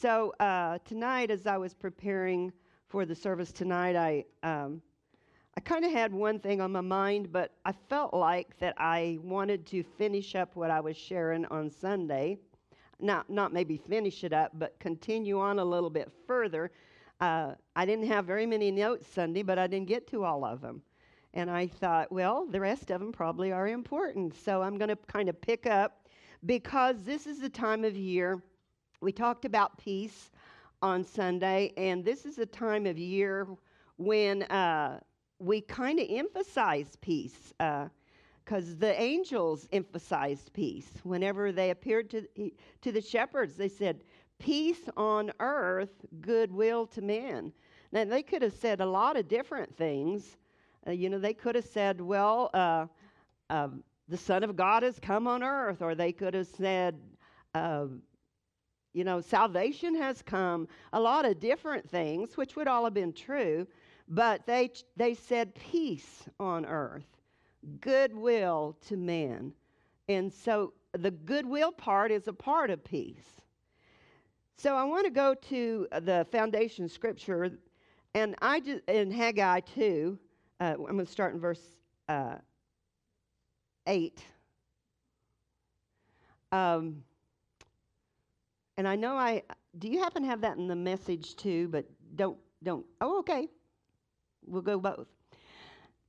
So uh, tonight, as I was preparing for the service tonight, I um, I kind of had one thing on my mind, but I felt like that I wanted to finish up what I was sharing on Sunday. Not not maybe finish it up, but continue on a little bit further. Uh, I didn't have very many notes Sunday, but I didn't get to all of them. And I thought, well, the rest of them probably are important. So I'm going to kind of pick up because this is the time of year we talked about peace on Sunday, and this is a time of year when uh, we kind of emphasize peace. because uh, the angels emphasized peace. Whenever they appeared to, to the shepherds, they said, Peace on earth, goodwill to men. Now, they could have said a lot of different things. Uh, you know, they could have said, Well, uh, um, the Son of God has come on earth, or they could have said, um, you know, salvation has come, a lot of different things, which would all have been true, but they, they said peace on earth, goodwill to men. And so the goodwill part is a part of peace. So I want to go to the foundation scripture, and I just in Haggai 2, uh, I'm going to start in verse uh, 8. Um, and I know I do you happen to have that in the message too, but don't don't oh okay. We'll go both.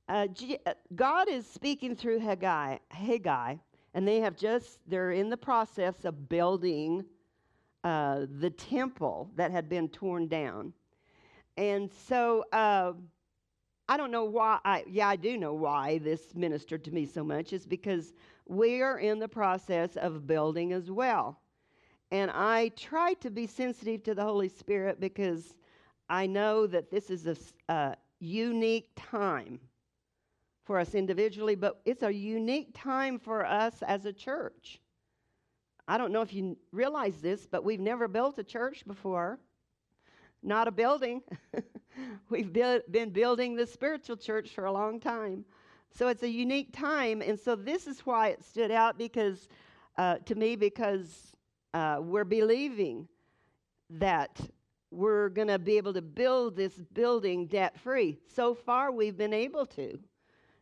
Uh, uh, God is speaking through Haggai, Haggai, and they have just they're in the process of building uh, the temple that had been torn down, and so uh, I don't know why. I, yeah, I do know why this ministered to me so much. Is because we are in the process of building as well. And I try to be sensitive to the Holy Spirit because I know that this is a, a unique time for us individually, but it's a unique time for us as a church. I don't know if you realize this, but we've never built a church before, not a building. we've been building the spiritual church for a long time. So it's a unique time. And so this is why it stood out because uh, to me, because uh, we're believing that we're going to be able to build this building debt free. So far, we've been able to.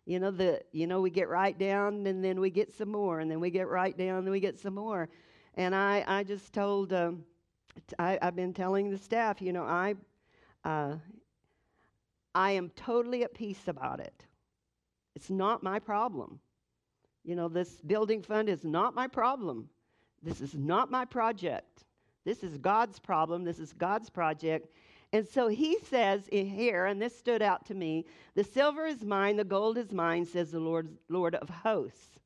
You know, the, you know, we get right down and then we get some more, and then we get right down and we get some more. And I, I just told, um, I, have been telling the staff, you know, I, uh, I am totally at peace about it. It's not my problem. You know, this building fund is not my problem. This is not my project. This is God's problem. This is God's project. And so he says here, and this stood out to me the silver is mine, the gold is mine, says the Lord, Lord of hosts.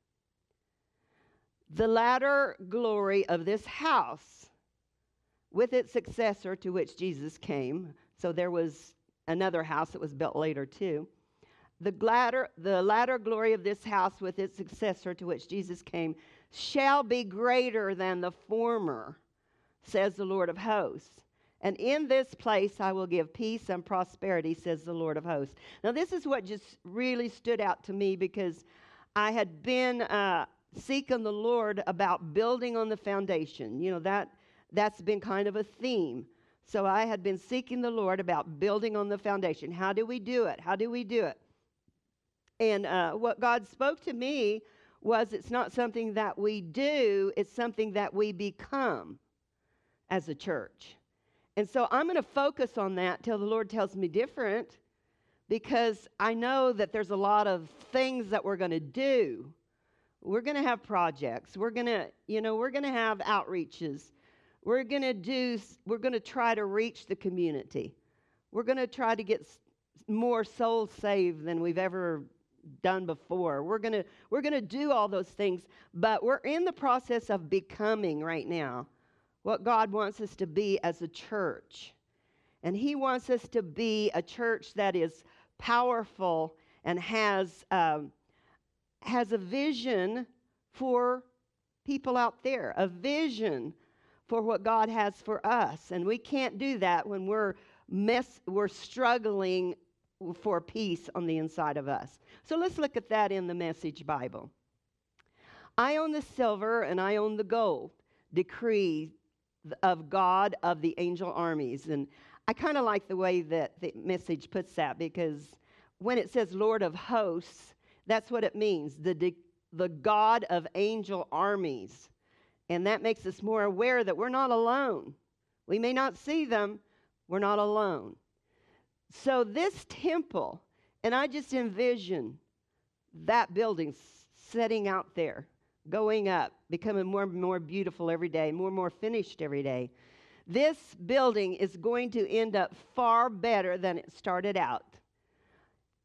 The latter glory of this house with its successor to which Jesus came. So there was another house that was built later too. The latter, the latter glory of this house with its successor to which Jesus came shall be greater than the former, says the Lord of hosts. And in this place I will give peace and prosperity, says the Lord of hosts. Now, this is what just really stood out to me because I had been uh, seeking the Lord about building on the foundation. You know, that, that's been kind of a theme. So I had been seeking the Lord about building on the foundation. How do we do it? How do we do it? And uh, what God spoke to me was it's not something that we do, it's something that we become as a church. And so I'm going to focus on that till the Lord tells me different because I know that there's a lot of things that we're going to do. We're going to have projects. We're going to, you know, we're going to have outreaches. We're going to do we're going to try to reach the community. We're going to try to get more souls saved than we've ever done before. We're going to we're going to do all those things, but we're in the process of becoming right now what God wants us to be as a church. And he wants us to be a church that is powerful and has um, has a vision for people out there, a vision for what God has for us. And we can't do that when we're mess we're struggling for peace on the inside of us. So let's look at that in the Message Bible. I own the silver and I own the gold. Decree of God of the angel armies. And I kind of like the way that the message puts that because when it says Lord of hosts, that's what it means the, the God of angel armies. And that makes us more aware that we're not alone. We may not see them, we're not alone. So, this temple, and I just envision that building setting out there, going up, becoming more and more beautiful every day, more and more finished every day. This building is going to end up far better than it started out.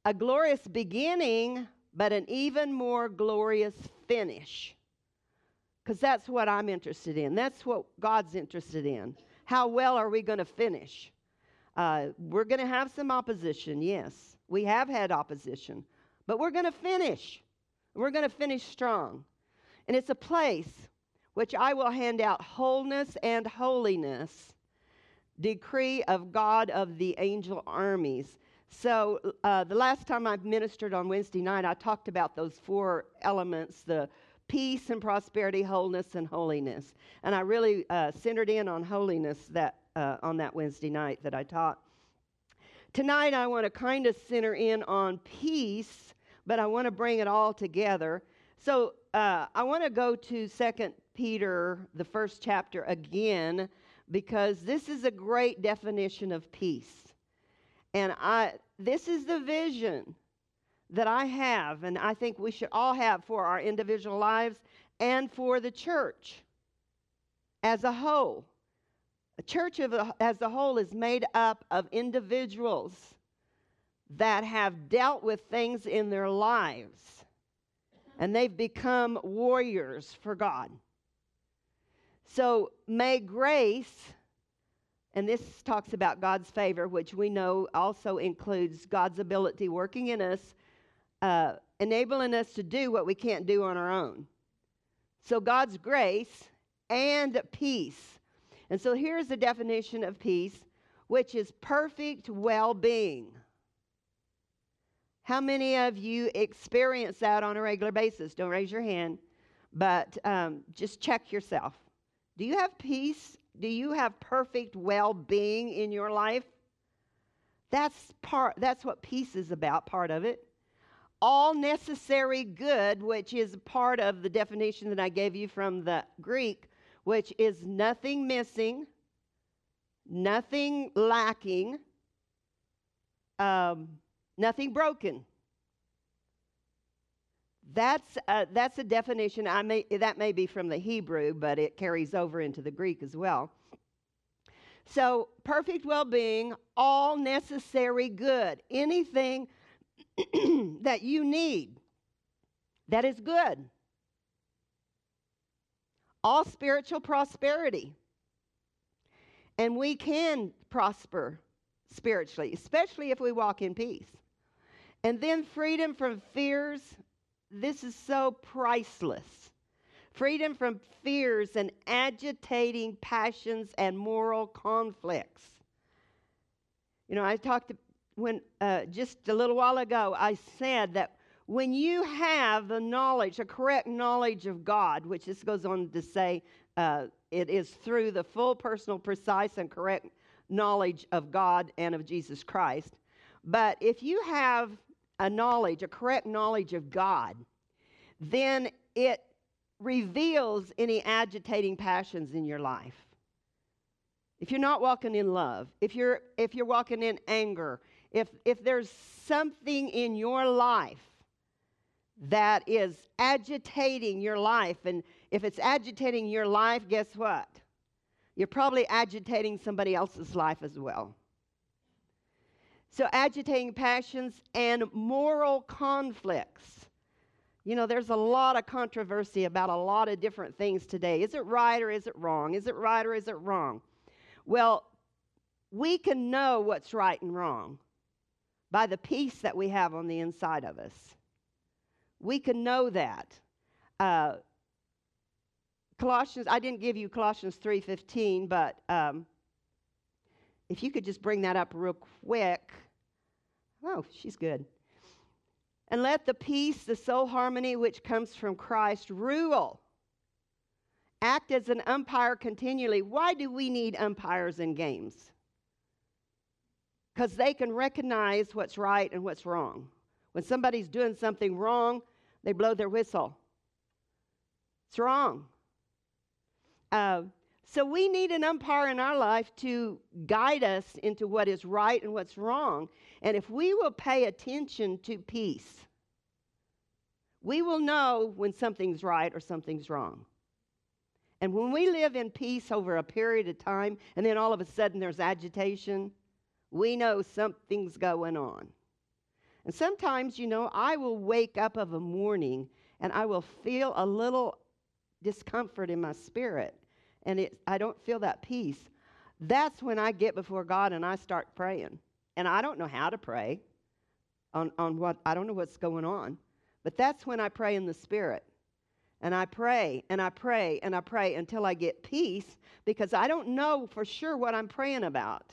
A glorious beginning, but an even more glorious finish. Because that's what I'm interested in. That's what God's interested in. How well are we going to finish? Uh, we're going to have some opposition, yes. We have had opposition, but we're going to finish. We're going to finish strong. And it's a place which I will hand out wholeness and holiness, decree of God of the angel armies. So, uh, the last time I ministered on Wednesday night, I talked about those four elements the peace and prosperity, wholeness, and holiness. And I really uh, centered in on holiness that uh, on that Wednesday night that I taught. Tonight, I want to kind of center in on peace, but I want to bring it all together. So uh, I want to go to Second Peter, the first chapter again, because this is a great definition of peace. And I, this is the vision that I have, and I think we should all have for our individual lives and for the church as a whole. A church a, as a whole is made up of individuals that have dealt with things in their lives and they've become warriors for God. So may grace, and this talks about God's favor, which we know also includes God's ability working in us, uh, enabling us to do what we can't do on our own. So God's grace and peace and so here's the definition of peace, which is perfect well being. How many of you experience that on a regular basis? Don't raise your hand, but um, just check yourself. Do you have peace? Do you have perfect well being in your life? That's part that's what peace is about, part of it. All necessary good, which is part of the definition that I gave you from the Greek, which is nothing missing, nothing lacking, um, nothing broken. That's a, that's a definition. I may, that may be from the Hebrew, but it carries over into the Greek as well. So, perfect well being, all necessary good, anything that you need that is good all spiritual prosperity. And we can prosper spiritually, especially if we walk in peace. And then freedom from fears. This is so priceless. Freedom from fears and agitating passions and moral conflicts. You know, I talked to, when uh, just a little while ago, I said that when you have the knowledge, a correct knowledge of God, which this goes on to say, uh, it is through the full, personal, precise, and correct knowledge of God and of Jesus Christ. But if you have a knowledge, a correct knowledge of God, then it reveals any agitating passions in your life. If you're not walking in love, if you're if you're walking in anger, if if there's something in your life that is agitating your life. And if it's agitating your life, guess what? You're probably agitating somebody else's life as well. So, agitating passions and moral conflicts. You know, there's a lot of controversy about a lot of different things today. Is it right or is it wrong? Is it right or is it wrong? Well, we can know what's right and wrong by the peace that we have on the inside of us. We can know that. Uh, Colossians, I didn't give you Colossians 3.15, but um, if you could just bring that up real quick. Oh, she's good. And let the peace, the soul harmony which comes from Christ rule act as an umpire continually. Why do we need umpires in games? Because they can recognize what's right and what's wrong. When somebody's doing something wrong, they blow their whistle. It's wrong. Uh, so we need an umpire in our life to guide us into what is right and what's wrong. And if we will pay attention to peace, we will know when something's right or something's wrong. And when we live in peace over a period of time, and then all of a sudden there's agitation, we know something's going on. And sometimes, you know, I will wake up of a morning and I will feel a little discomfort in my spirit and it, I don't feel that peace. That's when I get before God and I start praying. And I don't know how to pray on, on what, I don't know what's going on. But that's when I pray in the Spirit. And I pray and I pray and I pray until I get peace because I don't know for sure what I'm praying about.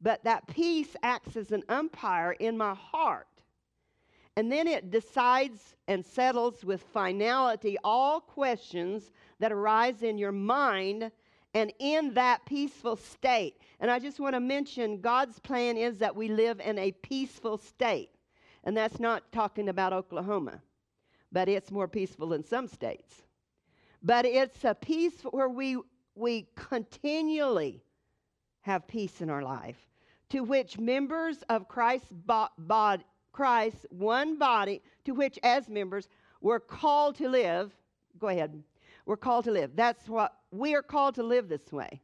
But that peace acts as an umpire in my heart. And then it decides and settles with finality all questions that arise in your mind and in that peaceful state. And I just want to mention God's plan is that we live in a peaceful state. And that's not talking about Oklahoma, but it's more peaceful in some states. But it's a peace where we, we continually have peace in our life, to which members of Christ's bo- bod- Christ, one body, to which as members we're called to live. Go ahead. We're called to live. That's what we are called to live this way.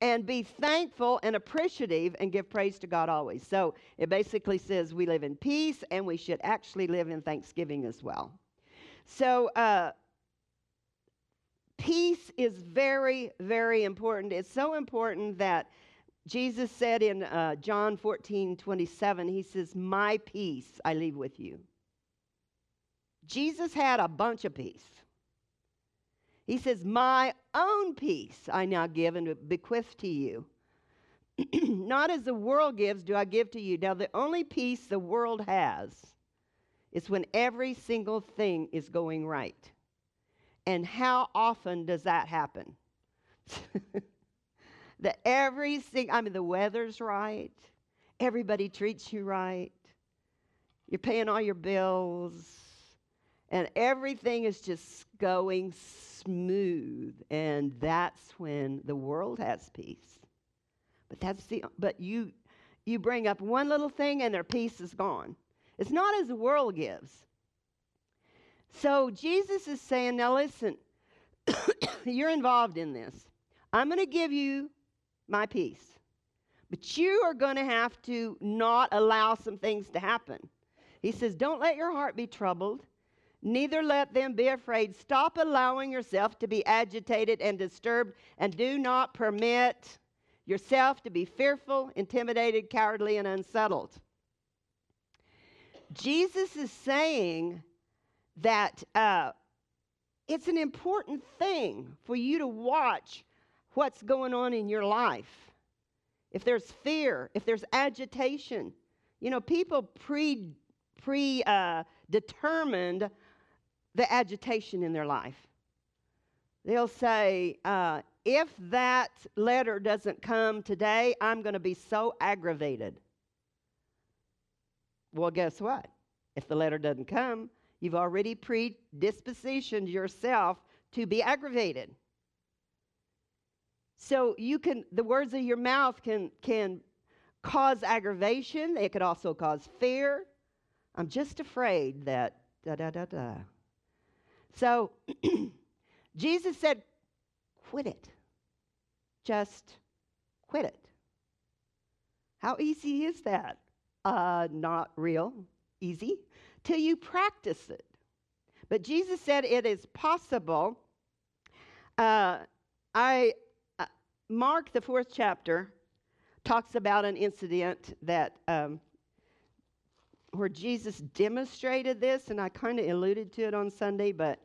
And be thankful and appreciative and give praise to God always. So it basically says we live in peace and we should actually live in thanksgiving as well. So, uh, peace is very, very important. It's so important that Jesus said in uh, John 14 27, He says, My peace I leave with you. Jesus had a bunch of peace. He says, My own peace I now give and bequeath to you. Not as the world gives, do I give to you. Now, the only peace the world has is when every single thing is going right. And how often does that happen? that every single, I mean, the weather's right, everybody treats you right, you're paying all your bills, and everything is just going smooth. And that's when the world has peace. But that's the but you you bring up one little thing and their peace is gone. It's not as the world gives. So Jesus is saying, now listen, you're involved in this. I'm going to give you my peace. But you are going to have to not allow some things to happen. He says, Don't let your heart be troubled neither let them be afraid. Stop allowing yourself to be agitated and disturbed, and do not permit yourself to be fearful, intimidated, cowardly, and unsettled. Jesus is saying that uh, it's an important thing for you to watch what's going on in your life. If there's fear, if there's agitation, you know, people pre pre uh, determined the agitation in their life. They'll say, uh, if that letter doesn't come today, I'm going to be so aggravated. Well, guess what? If the letter doesn't come, you've already predispositioned yourself to be aggravated. So you can the words of your mouth can can cause aggravation. It could also cause fear. I'm just afraid that da da da da. So Jesus said, quit it. Just quit it. How easy is that? Uh, not real easy till you practice it. But Jesus said it is possible. Uh, I Mark the fourth chapter talks about an incident that um, where Jesus demonstrated this, and I kind of alluded to it on Sunday, but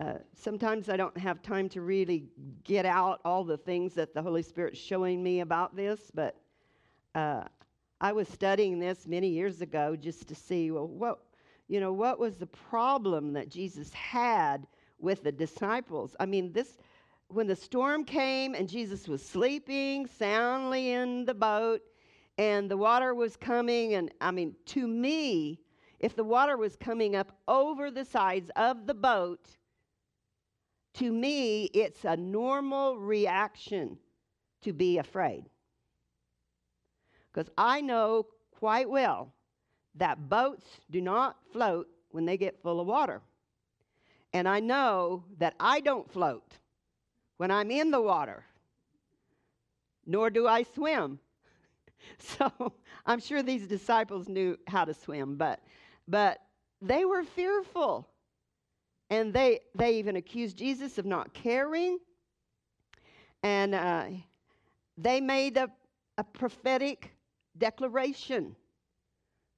uh, sometimes I don't have time to really get out all the things that the Holy Spirit's showing me about this, but uh, I was studying this many years ago just to see, well, what, you know, what was the problem that Jesus had with the disciples. I mean, this when the storm came and Jesus was sleeping soundly in the boat and the water was coming and I mean, to me, if the water was coming up over the sides of the boat, to me, it's a normal reaction to be afraid. Because I know quite well that boats do not float when they get full of water. And I know that I don't float when I'm in the water, nor do I swim. so I'm sure these disciples knew how to swim, but, but they were fearful. And they, they even accused Jesus of not caring. And uh, they made a, a prophetic declaration.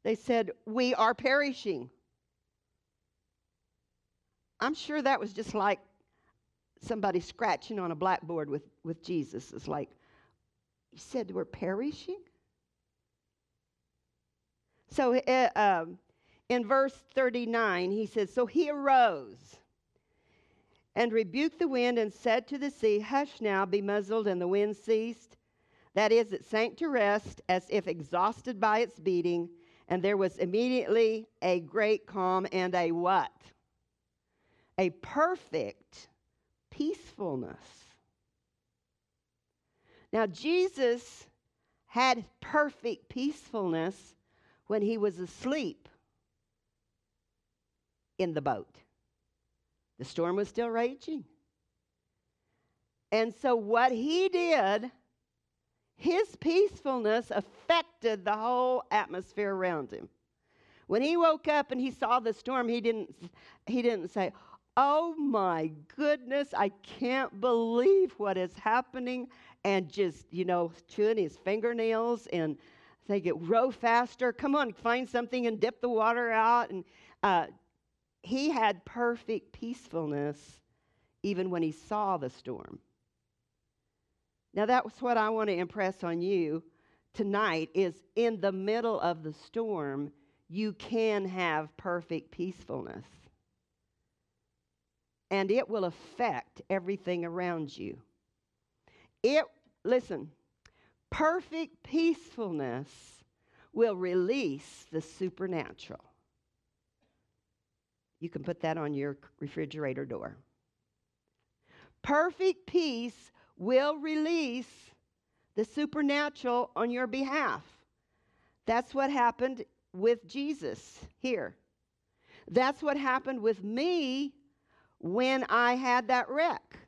They said, We are perishing. I'm sure that was just like somebody scratching on a blackboard with, with Jesus. It's like, He said we're perishing? So uh, um, in verse 39, he says, So he arose and rebuked the wind and said to the sea, Hush now, be muzzled, and the wind ceased. That is, it sank to rest as if exhausted by its beating, and there was immediately a great calm and a what? A perfect peacefulness. Now, Jesus had perfect peacefulness when he was asleep in the boat. The storm was still raging. And so, what he did, his peacefulness affected the whole atmosphere around him. When he woke up and he saw the storm, he didn't, he didn't say, Oh my goodness, I can't believe what is happening, and just, you know, chewing his fingernails and they get row faster. Come on, find something and dip the water out. And uh, he had perfect peacefulness even when he saw the storm. Now that's what I want to impress on you tonight is in the middle of the storm, you can have perfect peacefulness. And it will affect everything around you. It listen, perfect peacefulness will release the supernatural. You can put that on your refrigerator door. Perfect peace will release the supernatural on your behalf. That's what happened with Jesus here. That's what happened with me when I had that wreck.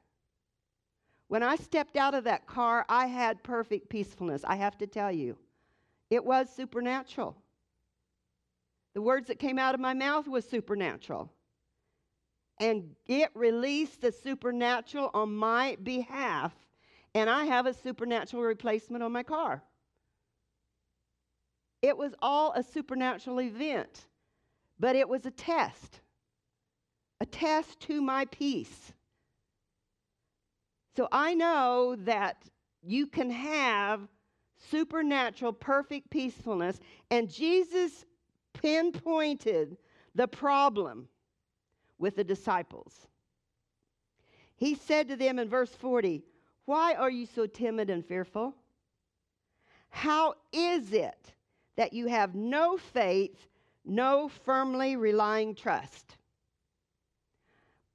When I stepped out of that car, I had perfect peacefulness. I have to tell you, it was supernatural. The words that came out of my mouth was supernatural. And it released the supernatural on my behalf. And I have a supernatural replacement on my car. It was all a supernatural event, but it was a test, a test to my peace. So I know that you can have supernatural, perfect peacefulness, and Jesus pinpointed the problem with the disciples. He said to them in verse 40, Why are you so timid and fearful? How is it that you have no faith, no firmly relying trust?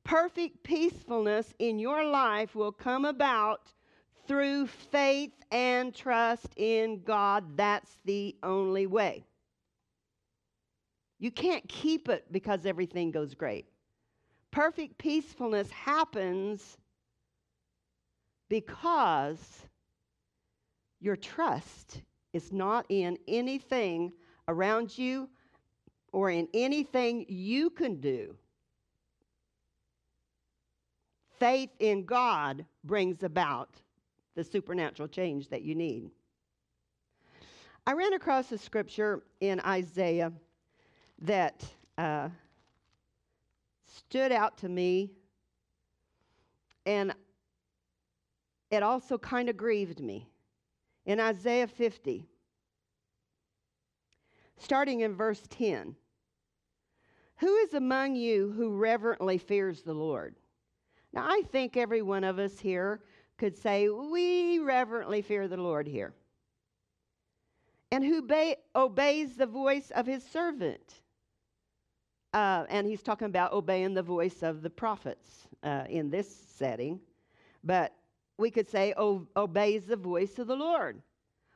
Perfect peacefulness in your life will come about through faith and trust in God. That's the only way. You can't keep it because everything goes great. Perfect peacefulness happens because your trust is not in anything around you or in anything you can do faith in God brings about the supernatural change that you need. I ran across a scripture in Isaiah that uh, stood out to me, and it also kind of grieved me. In Isaiah 50, starting in verse 10 Who is among you who reverently fears the Lord? Now, I think every one of us here could say, We reverently fear the Lord here. And who obeys the voice of his servant. Uh, and he's talking about obeying the voice of the prophets uh, in this setting. But we could say, o- obeys the voice of the Lord.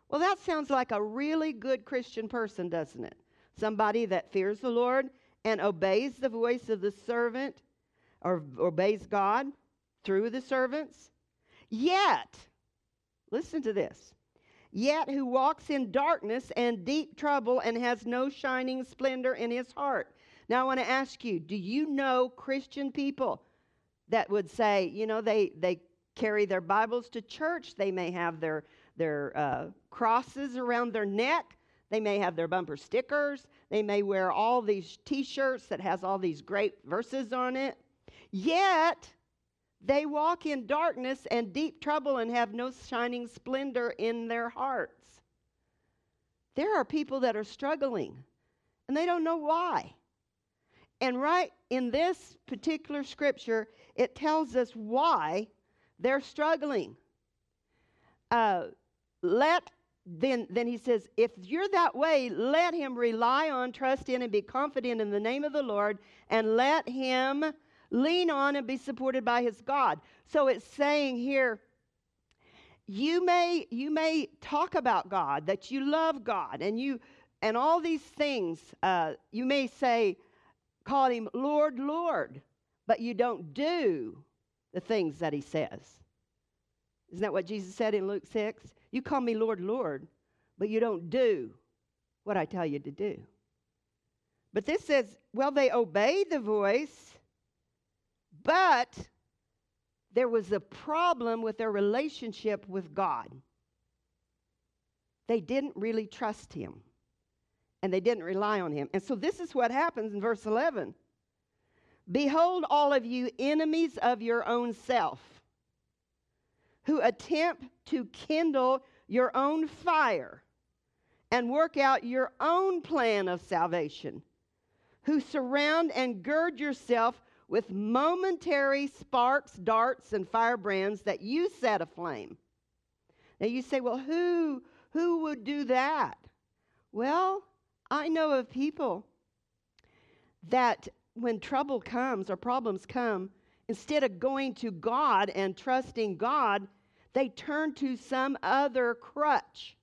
Well, that sounds like a really good Christian person, doesn't it? Somebody that fears the Lord and obeys the voice of the servant or obeys God through the servants. Yet, listen to this. Yet who walks in darkness and deep trouble and has no shining splendor in his heart. Now I want to ask you, do you know Christian people that would say, you know, they they carry their Bibles to church, they may have their their uh, crosses around their neck, they may have their bumper stickers, they may wear all these T-shirts that has all these great verses on it. Yet they walk in darkness and deep trouble and have no shining splendor in their hearts. There are people that are struggling and they don't know why. And right in this particular scripture, it tells us why they're struggling. Uh, let then then he says if you're that way let him rely on trust in and be confident in the name of the lord and let him lean on and be supported by his god. So it's saying here you may you may talk about god that you love god and you and all these things uh, you may say call him lord lord but you don't do the things that he says. Isn't that what jesus said in luke 6 you call me Lord, Lord, but you don't do what I tell you to do. But this says, well, they obeyed the voice, but there was a problem with their relationship with God. They didn't really trust Him, and they didn't rely on Him. And so this is what happens in verse 11 Behold, all of you enemies of your own self who attempt to kindle your own fire and work out your own plan of salvation, who surround and gird yourself with momentary sparks, darts, and firebrands that you set aflame. Now you say, well, who, who would do that? Well, I know of people that when trouble comes or problems come, instead of going to God and trusting God, they turn to some other crutch.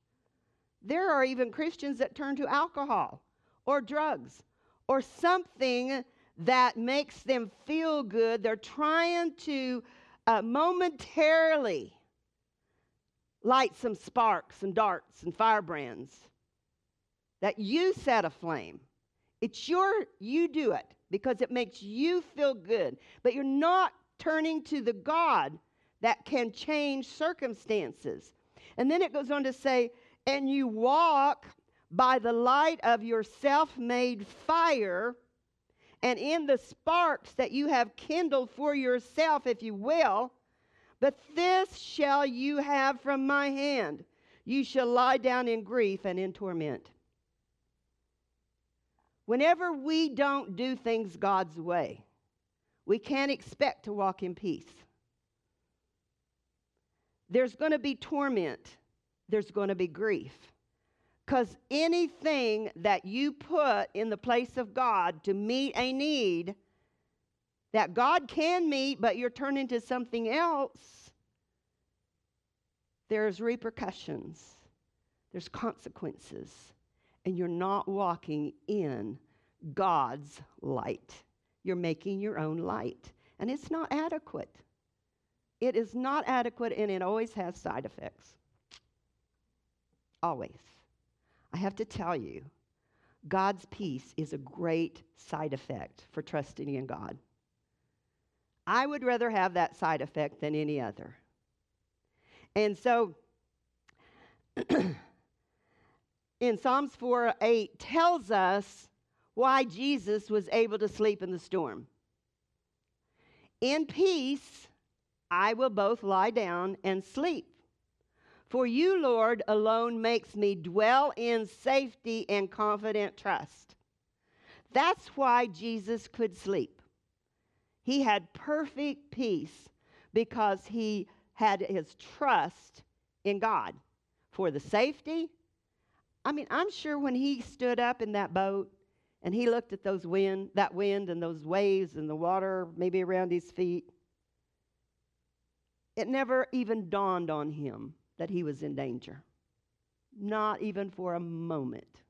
There are even Christians that turn to alcohol or drugs or something that makes them feel good. They're trying to uh, momentarily light some sparks and darts and firebrands that you set aflame. It's your, you do it because it makes you feel good, but you're not turning to the God that can change circumstances. And then it goes on to say, and you walk by the light of your self made fire and in the sparks that you have kindled for yourself, if you will. But this shall you have from my hand. You shall lie down in grief and in torment. Whenever we don't do things God's way, we can't expect to walk in peace there's going to be torment, there's going to be grief. Because anything that you put in the place of God to meet a need that God can meet, but you're turning to something else, there's repercussions, there's consequences, and you're not walking in God's light. You're making your own light, and it's not adequate. It is not adequate and it always has side effects. Always. I have to tell you, God's peace is a great side effect for trusting in God. I would rather have that side effect than any other. And so, in Psalms 4 8 tells us why Jesus was able to sleep in the storm. In peace, I will both lie down and sleep. For you, Lord, alone makes me dwell in safety and confident trust. That's why Jesus could sleep. He had perfect peace because he had his trust in God for the safety. I mean, I'm sure when he stood up in that boat and he looked at those wind, that wind and those waves and the water maybe around his feet, it never even dawned on him that he was in danger. Not even for a moment.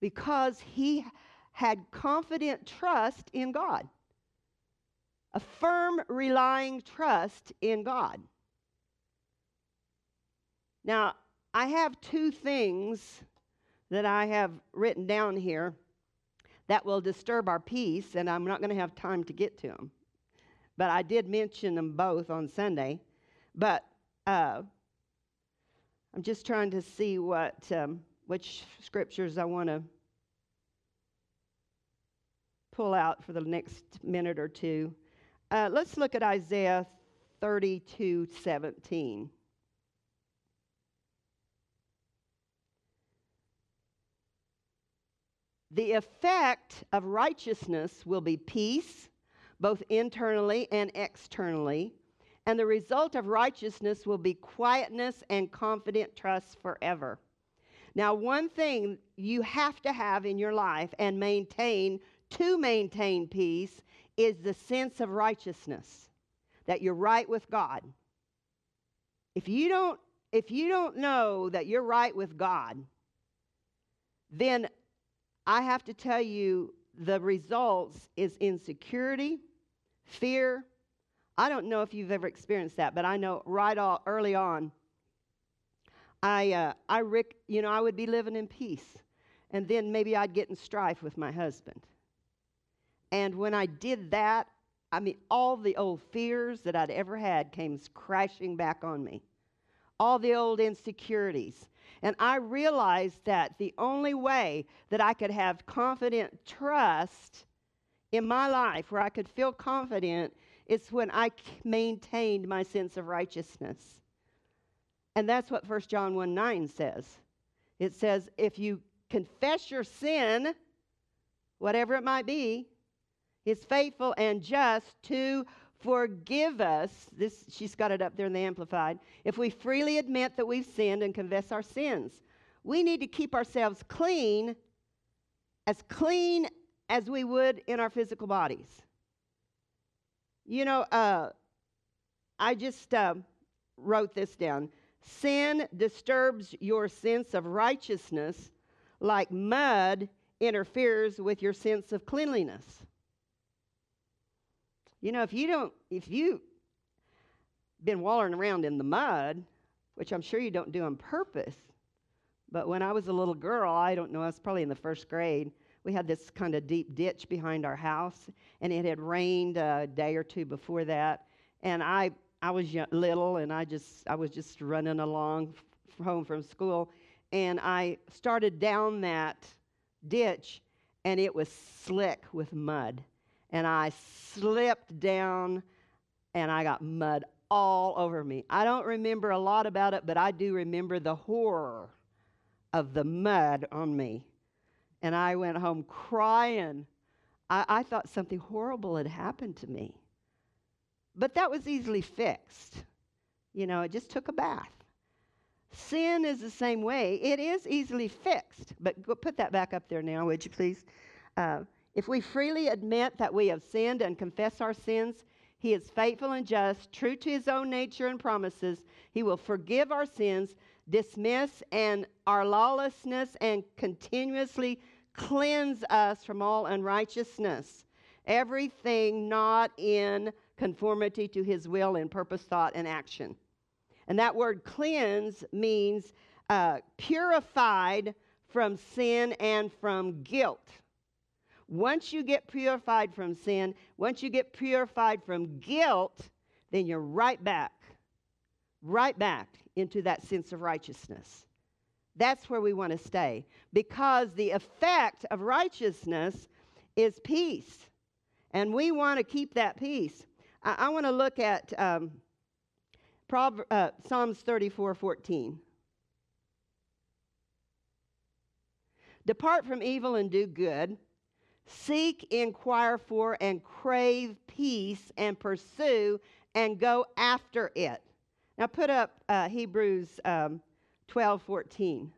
Because he had confident trust in God, a firm, relying trust in God. Now, I have two things that I have written down here that will disturb our peace, and I'm not going to have time to get to them. But I did mention them both on Sunday. But uh, I'm just trying to see what um, which scriptures I want to pull out for the next minute or two. Uh, let's look at Isaiah 32 17. The effect of righteousness will be peace, both internally and externally, and the result of righteousness will be quietness and confident trust forever. Now, one thing you have to have in your life and maintain to maintain peace is the sense of righteousness that you're right with God. If you don't if you don't know that you're right with God, then I have to tell you the results is insecurity, fear. I don't know if you've ever experienced that, but I know right all, early on, I, uh, I, Rick, you know, I would be living in peace, and then maybe I'd get in strife with my husband. And when I did that, I mean, all the old fears that I'd ever had came crashing back on me. All the old insecurities. And I realized that the only way that I could have confident trust in my life, where I could feel confident, is when I maintained my sense of righteousness. And that's what 1 John 1 9 says. It says, if you confess your sin, whatever it might be, is faithful and just to forgive us. This she's got it up there in the amplified. If we freely admit that we've sinned and confess our sins, we need to keep ourselves clean, as clean as we would in our physical bodies. You know, uh, I just uh, wrote this down. Sin disturbs your sense of righteousness like mud interferes with your sense of cleanliness. You know, if you don't, if you been wallering around in the mud, which I'm sure you don't do on purpose, but when I was a little girl, I don't know, I was probably in the first grade, we had this kind of deep ditch behind our house, and it had rained a day or two before that, and I I was young, little, and I just I was just running along f- home from school, and I started down that ditch, and it was slick with mud and I slipped down and I got mud all over me. I don't remember a lot about it, but I do remember the horror of the mud on me. And I went home crying. I, I thought something horrible had happened to me. But that was easily fixed. You know, it just took a bath. Sin is the same way. It is easily fixed. But go, put that back up there now, would you please? Uh, if we freely admit that we have sinned and confess our sins, he is faithful and just, true to his own nature and promises. He will forgive our sins, dismiss and our lawlessness, and continuously cleanse us from all unrighteousness. Everything not in conformity to his will in purpose, thought, and action. And that word cleanse means uh, purified from sin and from guilt. Once you get purified from sin, once you get purified from guilt, then you're right back, right back into that sense of righteousness. That's where we want to stay because the effect of righteousness is peace. And we want to keep that peace. I, I want to look at um, Prover- uh, Psalms 34 14. Depart from evil and do good Seek, inquire for, and crave peace and pursue and go after it. Now put up uh, Hebrews um, 12 14.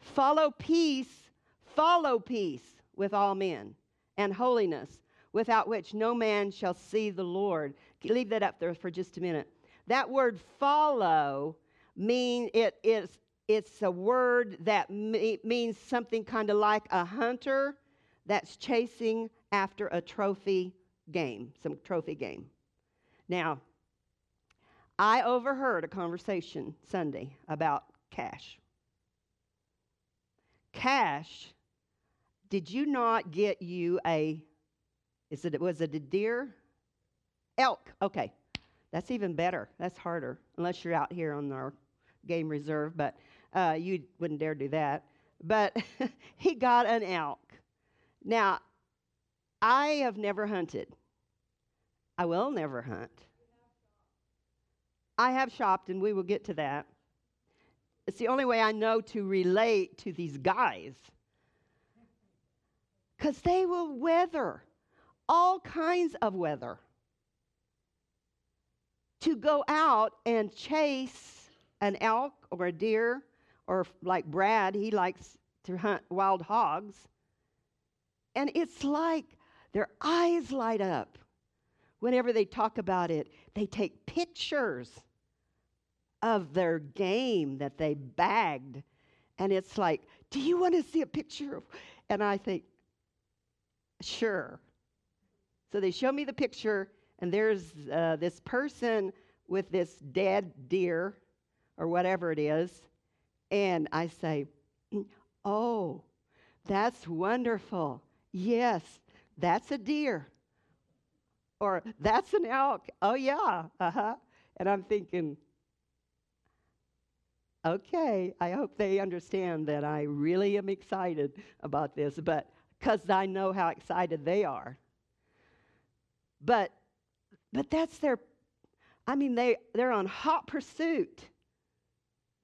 Follow peace, follow peace with all men and holiness, without which no man shall see the Lord. Leave that up there for just a minute. That word follow mean it is it's a word that me, means something kind of like a hunter that's chasing after a trophy game, some trophy game. Now, I overheard a conversation Sunday about cash. Cash, did you not get you a, is it, was it a deer? Elk, okay. That's even better. That's harder, unless you're out here on our game reserve, but uh, you wouldn't dare do that. But he got an elk. Now, I have never hunted. I will never hunt. I have shopped, and we will get to that. It's the only way I know to relate to these guys. Because they will weather all kinds of weather. To go out and chase an elk or a deer, or like Brad, he likes to hunt wild hogs. And it's like their eyes light up whenever they talk about it. They take pictures of their game that they bagged. And it's like, do you want to see a picture? And I think, sure. So they show me the picture, and there's uh, this person with this dead deer or whatever it is. And I say, oh, that's wonderful. Yes, that's a deer. Or that's an elk. Oh, yeah. Uh huh. And I'm thinking, okay, I hope they understand that I really am excited about this, but because I know how excited they are. But but that's their I mean they they're on hot pursuit.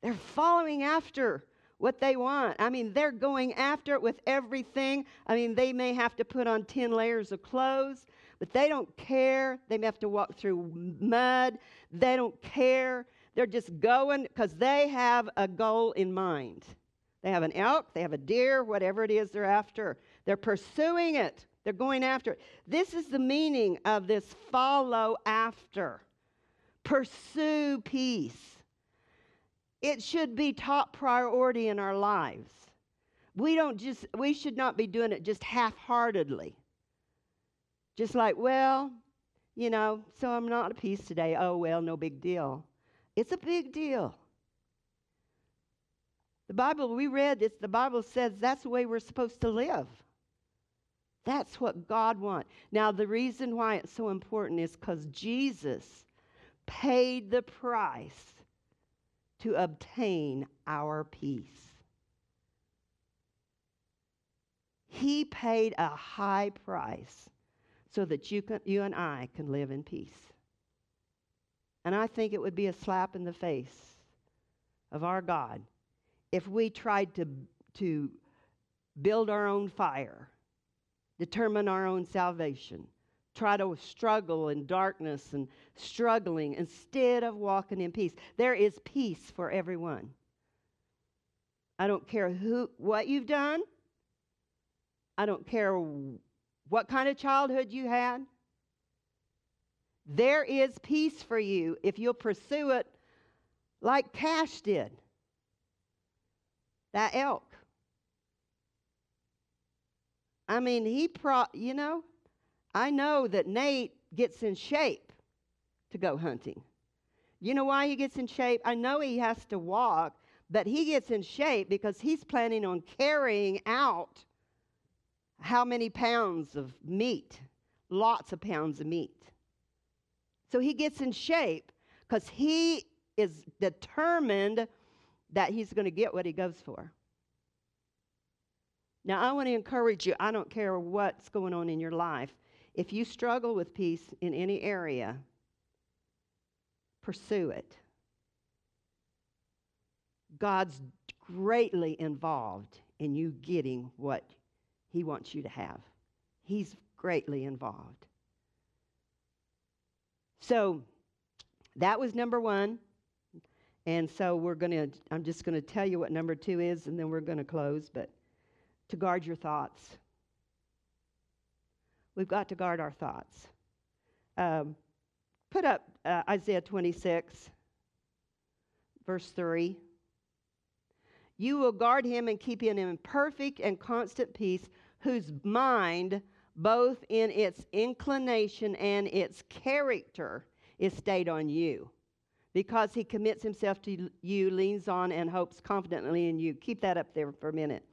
They're following after what they want. I mean, they're going after it with everything. I mean, they may have to put on 10 layers of clothes, but they don't care. They have to walk through mud. They don't care. They're just going because they have a goal in mind. They have an elk, they have a deer, whatever it is they're after. They're pursuing it, they're going after it. This is the meaning of this follow after. Pursue peace. It should be top priority in our lives. We don't just we should not be doing it just half-heartedly. Just like, well, you know, so I'm not at peace today. Oh well, no big deal. It's a big deal. The Bible, we read this, the Bible says that's the way we're supposed to live. That's what God wants. Now, the reason why it's so important is because Jesus paid the price to obtain our peace. He paid a high price so that you, can, you and I can live in peace. And I think it would be a slap in the face of our God if we tried to, to build our own fire, determine our own salvation, try to struggle in darkness and struggling instead of walking in peace. There is peace for everyone. I don't care who what you've done. I don't care what kind of childhood you had. There is peace for you if you'll pursue it like Cash did. That elk. I mean, he pro you know, I know that Nate gets in shape to go hunting. You know why he gets in shape? I know he has to walk, but he gets in shape because he's planning on carrying out how many pounds of meat? Lots of pounds of meat. So he gets in shape because he is determined that he's going to get what he goes for. Now, I want to encourage you I don't care what's going on in your life. If you struggle with peace in any area, pursue it. God's greatly involved in you getting what he wants you to have. He's greatly involved. So that was number one. And so we're going to, I'm just going to tell you what number two is, and then we're going to close. But to guard your thoughts. We've got to guard our thoughts. Um, put up uh, Isaiah 26, verse 3. You will guard him and keep him in perfect and constant peace, whose mind, both in its inclination and its character, is stayed on you. Because he commits himself to you, leans on, and hopes confidently in you. Keep that up there for a minute.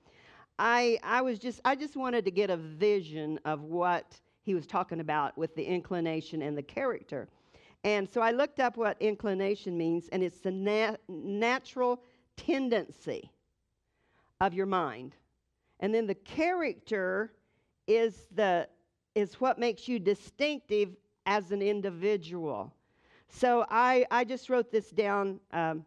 I, I was just I just wanted to get a vision of what he was talking about with the inclination and the character. And so I looked up what inclination means, and it's the nat- natural tendency of your mind. And then the character is the is what makes you distinctive as an individual. So I, I just wrote this down um,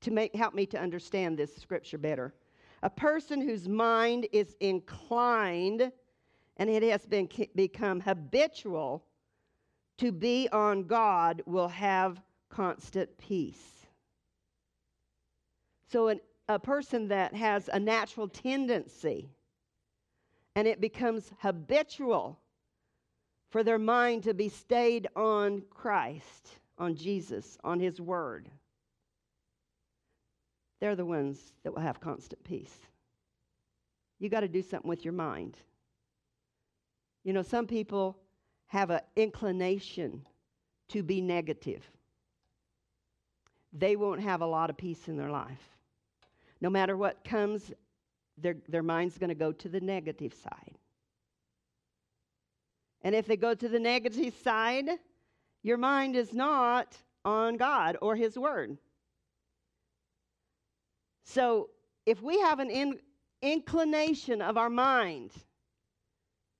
to make help me to understand this scripture better. A person whose mind is inclined and it has been become habitual to be on God will have constant peace. So an, a person that has a natural tendency and it becomes habitual for their mind to be stayed on Christ, on Jesus, on His Word. They're the ones that will have constant peace. You got to do something with your mind. You know, some people have an inclination to be negative. They won't have a lot of peace in their life. No matter what comes, their, their mind's going to go to the negative side. And if they go to the negative side, your mind is not on God or His Word. So if we have an in, inclination of our mind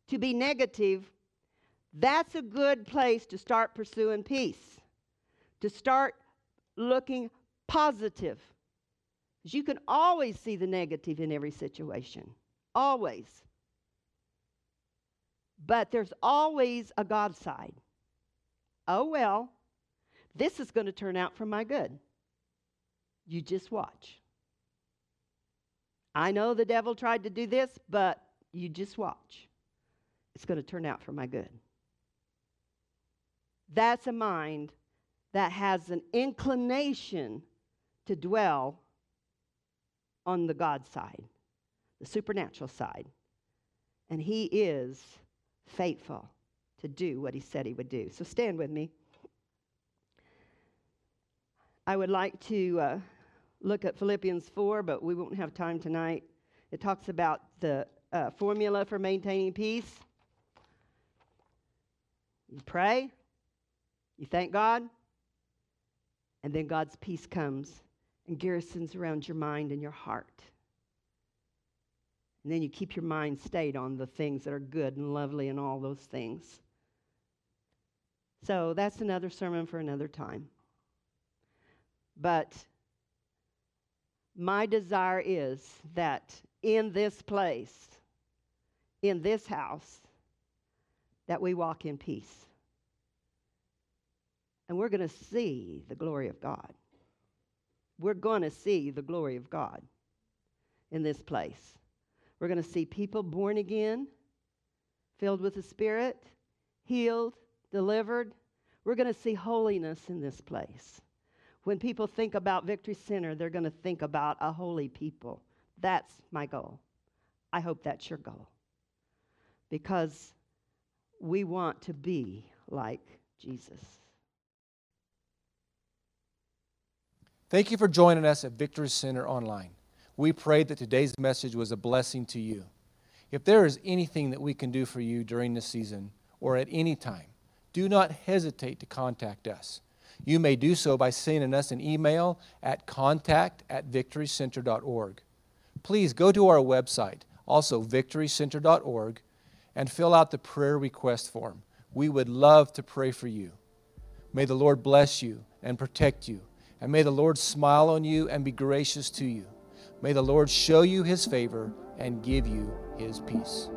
to be negative, that's a good place to start pursuing peace, to start looking positive. You can always see the negative in every situation. Always. But there's always a God side. Oh, well, this is going to turn out for my good. You just watch. I know the devil tried to do this, but you just watch. It's going to turn out for my good. That's a mind that has an inclination to dwell on the God side, the supernatural side. And He is faithful to do what He said He would do. So stand with me. I would like to uh, look at Philippians 4, but we won't have time tonight. It talks about the uh, formula for maintaining peace. You pray, you thank God, and then God's peace comes and garrisons around your mind and your heart. And then you keep your mind stayed on the things that are good and lovely and all those things. So that's another sermon for another time. But my desire is that in this place, in this house, that we walk in peace. And we're going to see the glory of God. We're going to see the glory of God in this place. We're going to see people born again, filled with the Spirit, healed, delivered. We're going to see holiness in this place. When people think about Victory Center, they're going to think about a holy people. That's my goal. I hope that's your goal. Because we want to be like Jesus. Thank you for joining us at Victory Center Online. We pray that today's message was a blessing to you. If there is anything that we can do for you during this season or at any time, do not hesitate to contact us. You may do so by sending us an email at contact at victorycenter.org. Please go to our website, also victorycenter.org, and fill out the prayer request form. We would love to pray for you. May the Lord bless you and protect you, and may the Lord smile on you and be gracious to you. May the Lord show you his favor and give you his peace.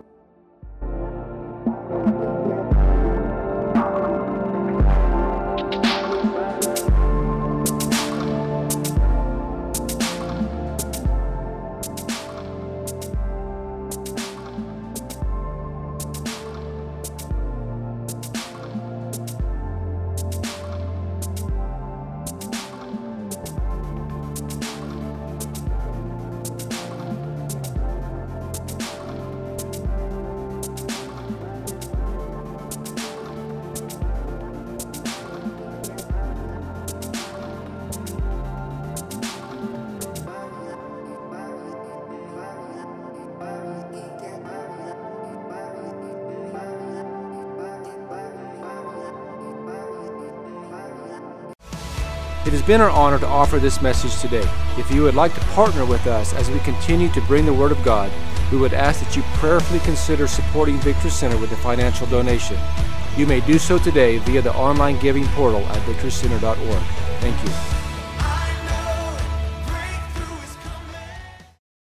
Been our honor to offer this message today. If you would like to partner with us as we continue to bring the Word of God, we would ask that you prayerfully consider supporting Victory Center with a financial donation. You may do so today via the online giving portal at victorycenter.org. Thank you.